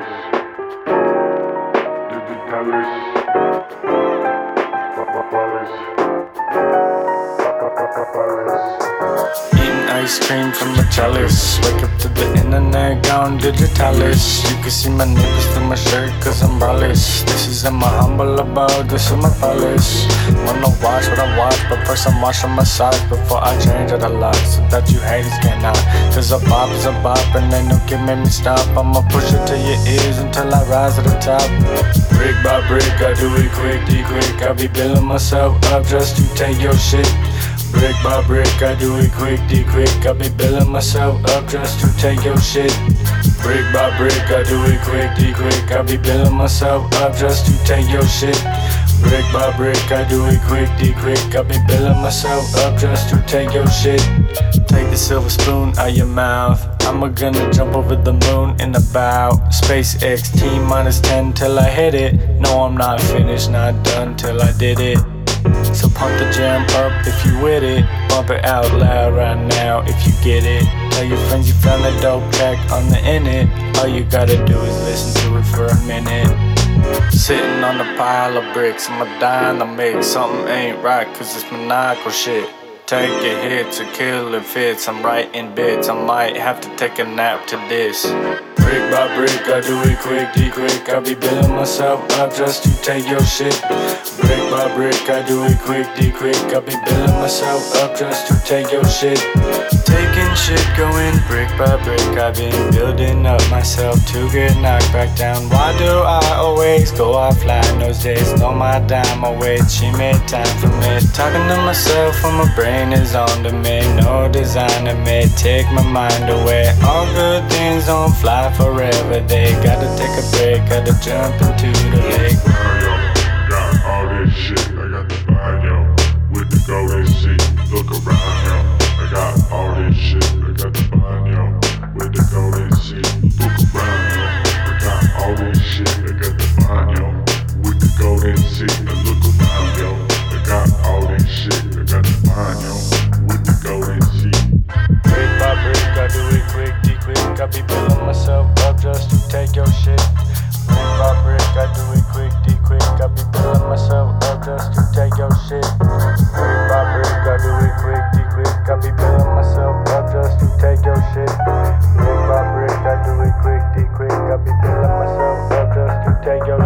palace, to the palace. Ice cream from a chalice. Wake up to the internet, gone digitalis. You can see my nipples through my shirt, cause I'm braless. This is in my humble abode, this is my palace. Wanna watch what I watch, but first I'm washing my socks before I change it a lot. So that you haters cannot. Cause a bop is a bop, and ain't no can make me stop. I'ma push it to your ears until I rise to the top. Brick by brick, I do it quick, D quick. I be building myself up just to take your shit. Brick by brick, I do it quick, D quick. I be building myself up just to take your shit. Brick by brick, I do it quick, D quick. I be building myself up just to take your shit. Brick by brick, I do it quick, D quick. I be building myself up just to take your shit. Take the silver spoon out your mouth. I'ma gonna jump over the moon in about SpaceX T minus 10 till I hit it. No, I'm not finished, not done till I did it. So pump the jam up if you with it. Bump it out loud right now if you get it. Tell your friends you found a dope track on the internet. All you gotta do is listen to it for a minute. Sitting on a pile of bricks, I'ma die in the mix. Something ain't right, cause it's maniacal shit. Take a hit to kill it fits. I'm writing bits. I might have to take a nap to this. Brick by brick, I do it quick, D quick. I be building myself up just to take your shit. Brick by brick, I do it quick, D quick. I be building myself up just to take your shit. Taking shit, going brick by brick. I've been building up myself to get knocked back down. Why do I always go offline those days? Know my dime away. She made time for me. Talking to myself when my brain is on to me. No designer may take my mind away. All good things don't fly forever. They gotta take a break, gotta jump into the lake. Quick, I be building myself up just to take your.